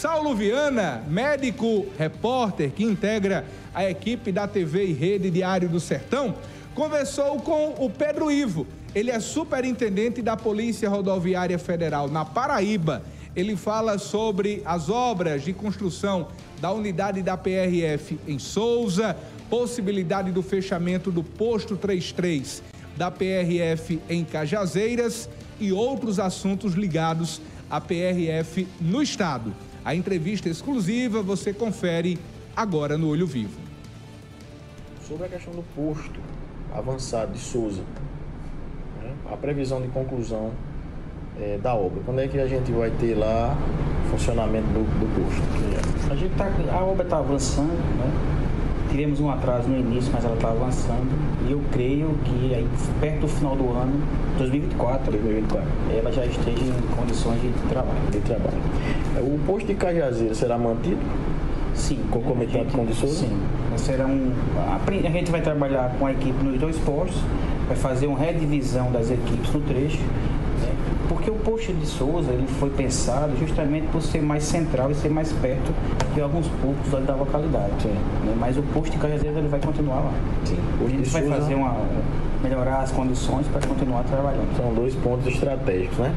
Saulo Viana, médico repórter que integra a equipe da TV e Rede Diário do Sertão, conversou com o Pedro Ivo. Ele é superintendente da Polícia Rodoviária Federal na Paraíba. Ele fala sobre as obras de construção da unidade da PRF em Souza, possibilidade do fechamento do posto 33 da PRF em Cajazeiras e outros assuntos ligados à PRF no estado. A entrevista exclusiva você confere agora no Olho Vivo. Sobre a questão do posto avançado de Souza, né? a previsão de conclusão é, da obra. Quando é que a gente vai ter lá funcionamento do, do posto? A, gente tá, a obra está avançando, né? Tivemos um atraso no início, mas ela está avançando. E eu creio que aí, perto do final do ano, 2024, 2024, ela já esteja em condições de trabalho. De trabalho. É, o posto de Cajazeira será mantido? Sim. Concomitante com o Souza? Sim. Será um, a, gente vai trabalhar com a equipe nos dois postos, vai fazer uma redivisão das equipes no trecho porque o posto de Souza ele foi pensado justamente por ser mais central e ser mais perto de alguns poucos da localidade. Né? Mas o posto de Cajazeiras ele vai continuar lá. Sim. A gente vai fazer uma melhorar as condições para continuar trabalhando. São dois pontos estratégicos, né?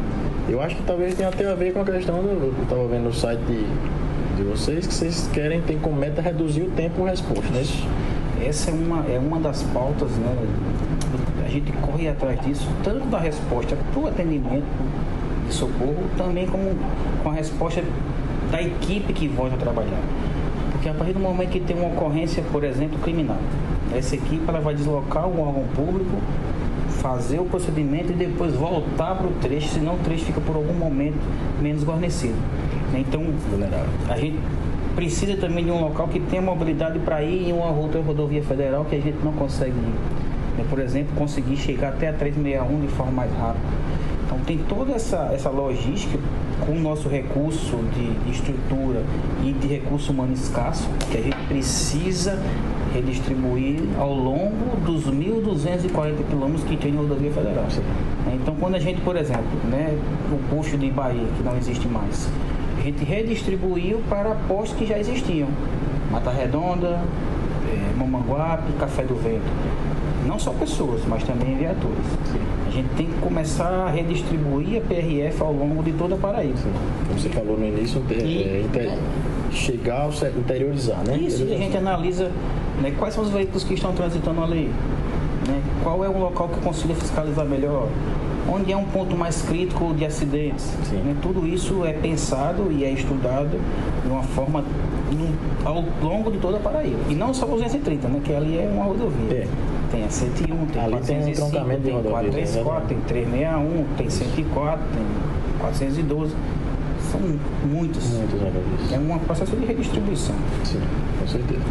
Eu acho que talvez tenha até a ver com a questão do, eu estava vendo no site de, de vocês que vocês querem tem como meta reduzir o tempo resposta, né? Essa é uma é uma das pautas, né? Gente corre atrás disso, tanto da resposta para o atendimento de socorro, também como com a resposta da equipe que volta a trabalhar. Porque a partir do momento que tem uma ocorrência, por exemplo, criminal, essa equipe ela vai deslocar o órgão público, fazer o procedimento e depois voltar para o trecho, senão o trecho fica por algum momento menos guarnecido. Então, a gente precisa também de um local que tenha mobilidade para ir em uma outra rodovia federal que a gente não consegue ir por exemplo, conseguir chegar até a 361 de forma mais rápida. Então tem toda essa, essa logística com o nosso recurso de estrutura e de recurso humano escasso que a gente precisa redistribuir ao longo dos 1.240 quilômetros que tem a rodovia federal. Sim. Então quando a gente, por exemplo, né, o posto de Bahia, que não existe mais, a gente redistribuiu para postos que já existiam. Mata Redonda, é, Mamanguape, Café do Vento não só pessoas, mas também viaturas. A gente tem que começar a redistribuir a PRF ao longo de toda a Paraíba. Como você falou no início, e, é, inter... chegar ao interiorizar, né? Isso, e a gente analisa né, quais são os veículos que estão transitando ali, né, qual é o local que consiga fiscalizar melhor, onde é um ponto mais crítico de acidentes. Né? Tudo isso é pensado e é estudado de uma forma ao longo de toda a Paraíba. E não só o 230, né? que ali é uma rodovia. É. Tem a 101, tem ali 405, tem, um tem 434, tem 361, tem 104, tem 412. São muitos. Muitos. É um processo de redistribuição. Sim, com certeza.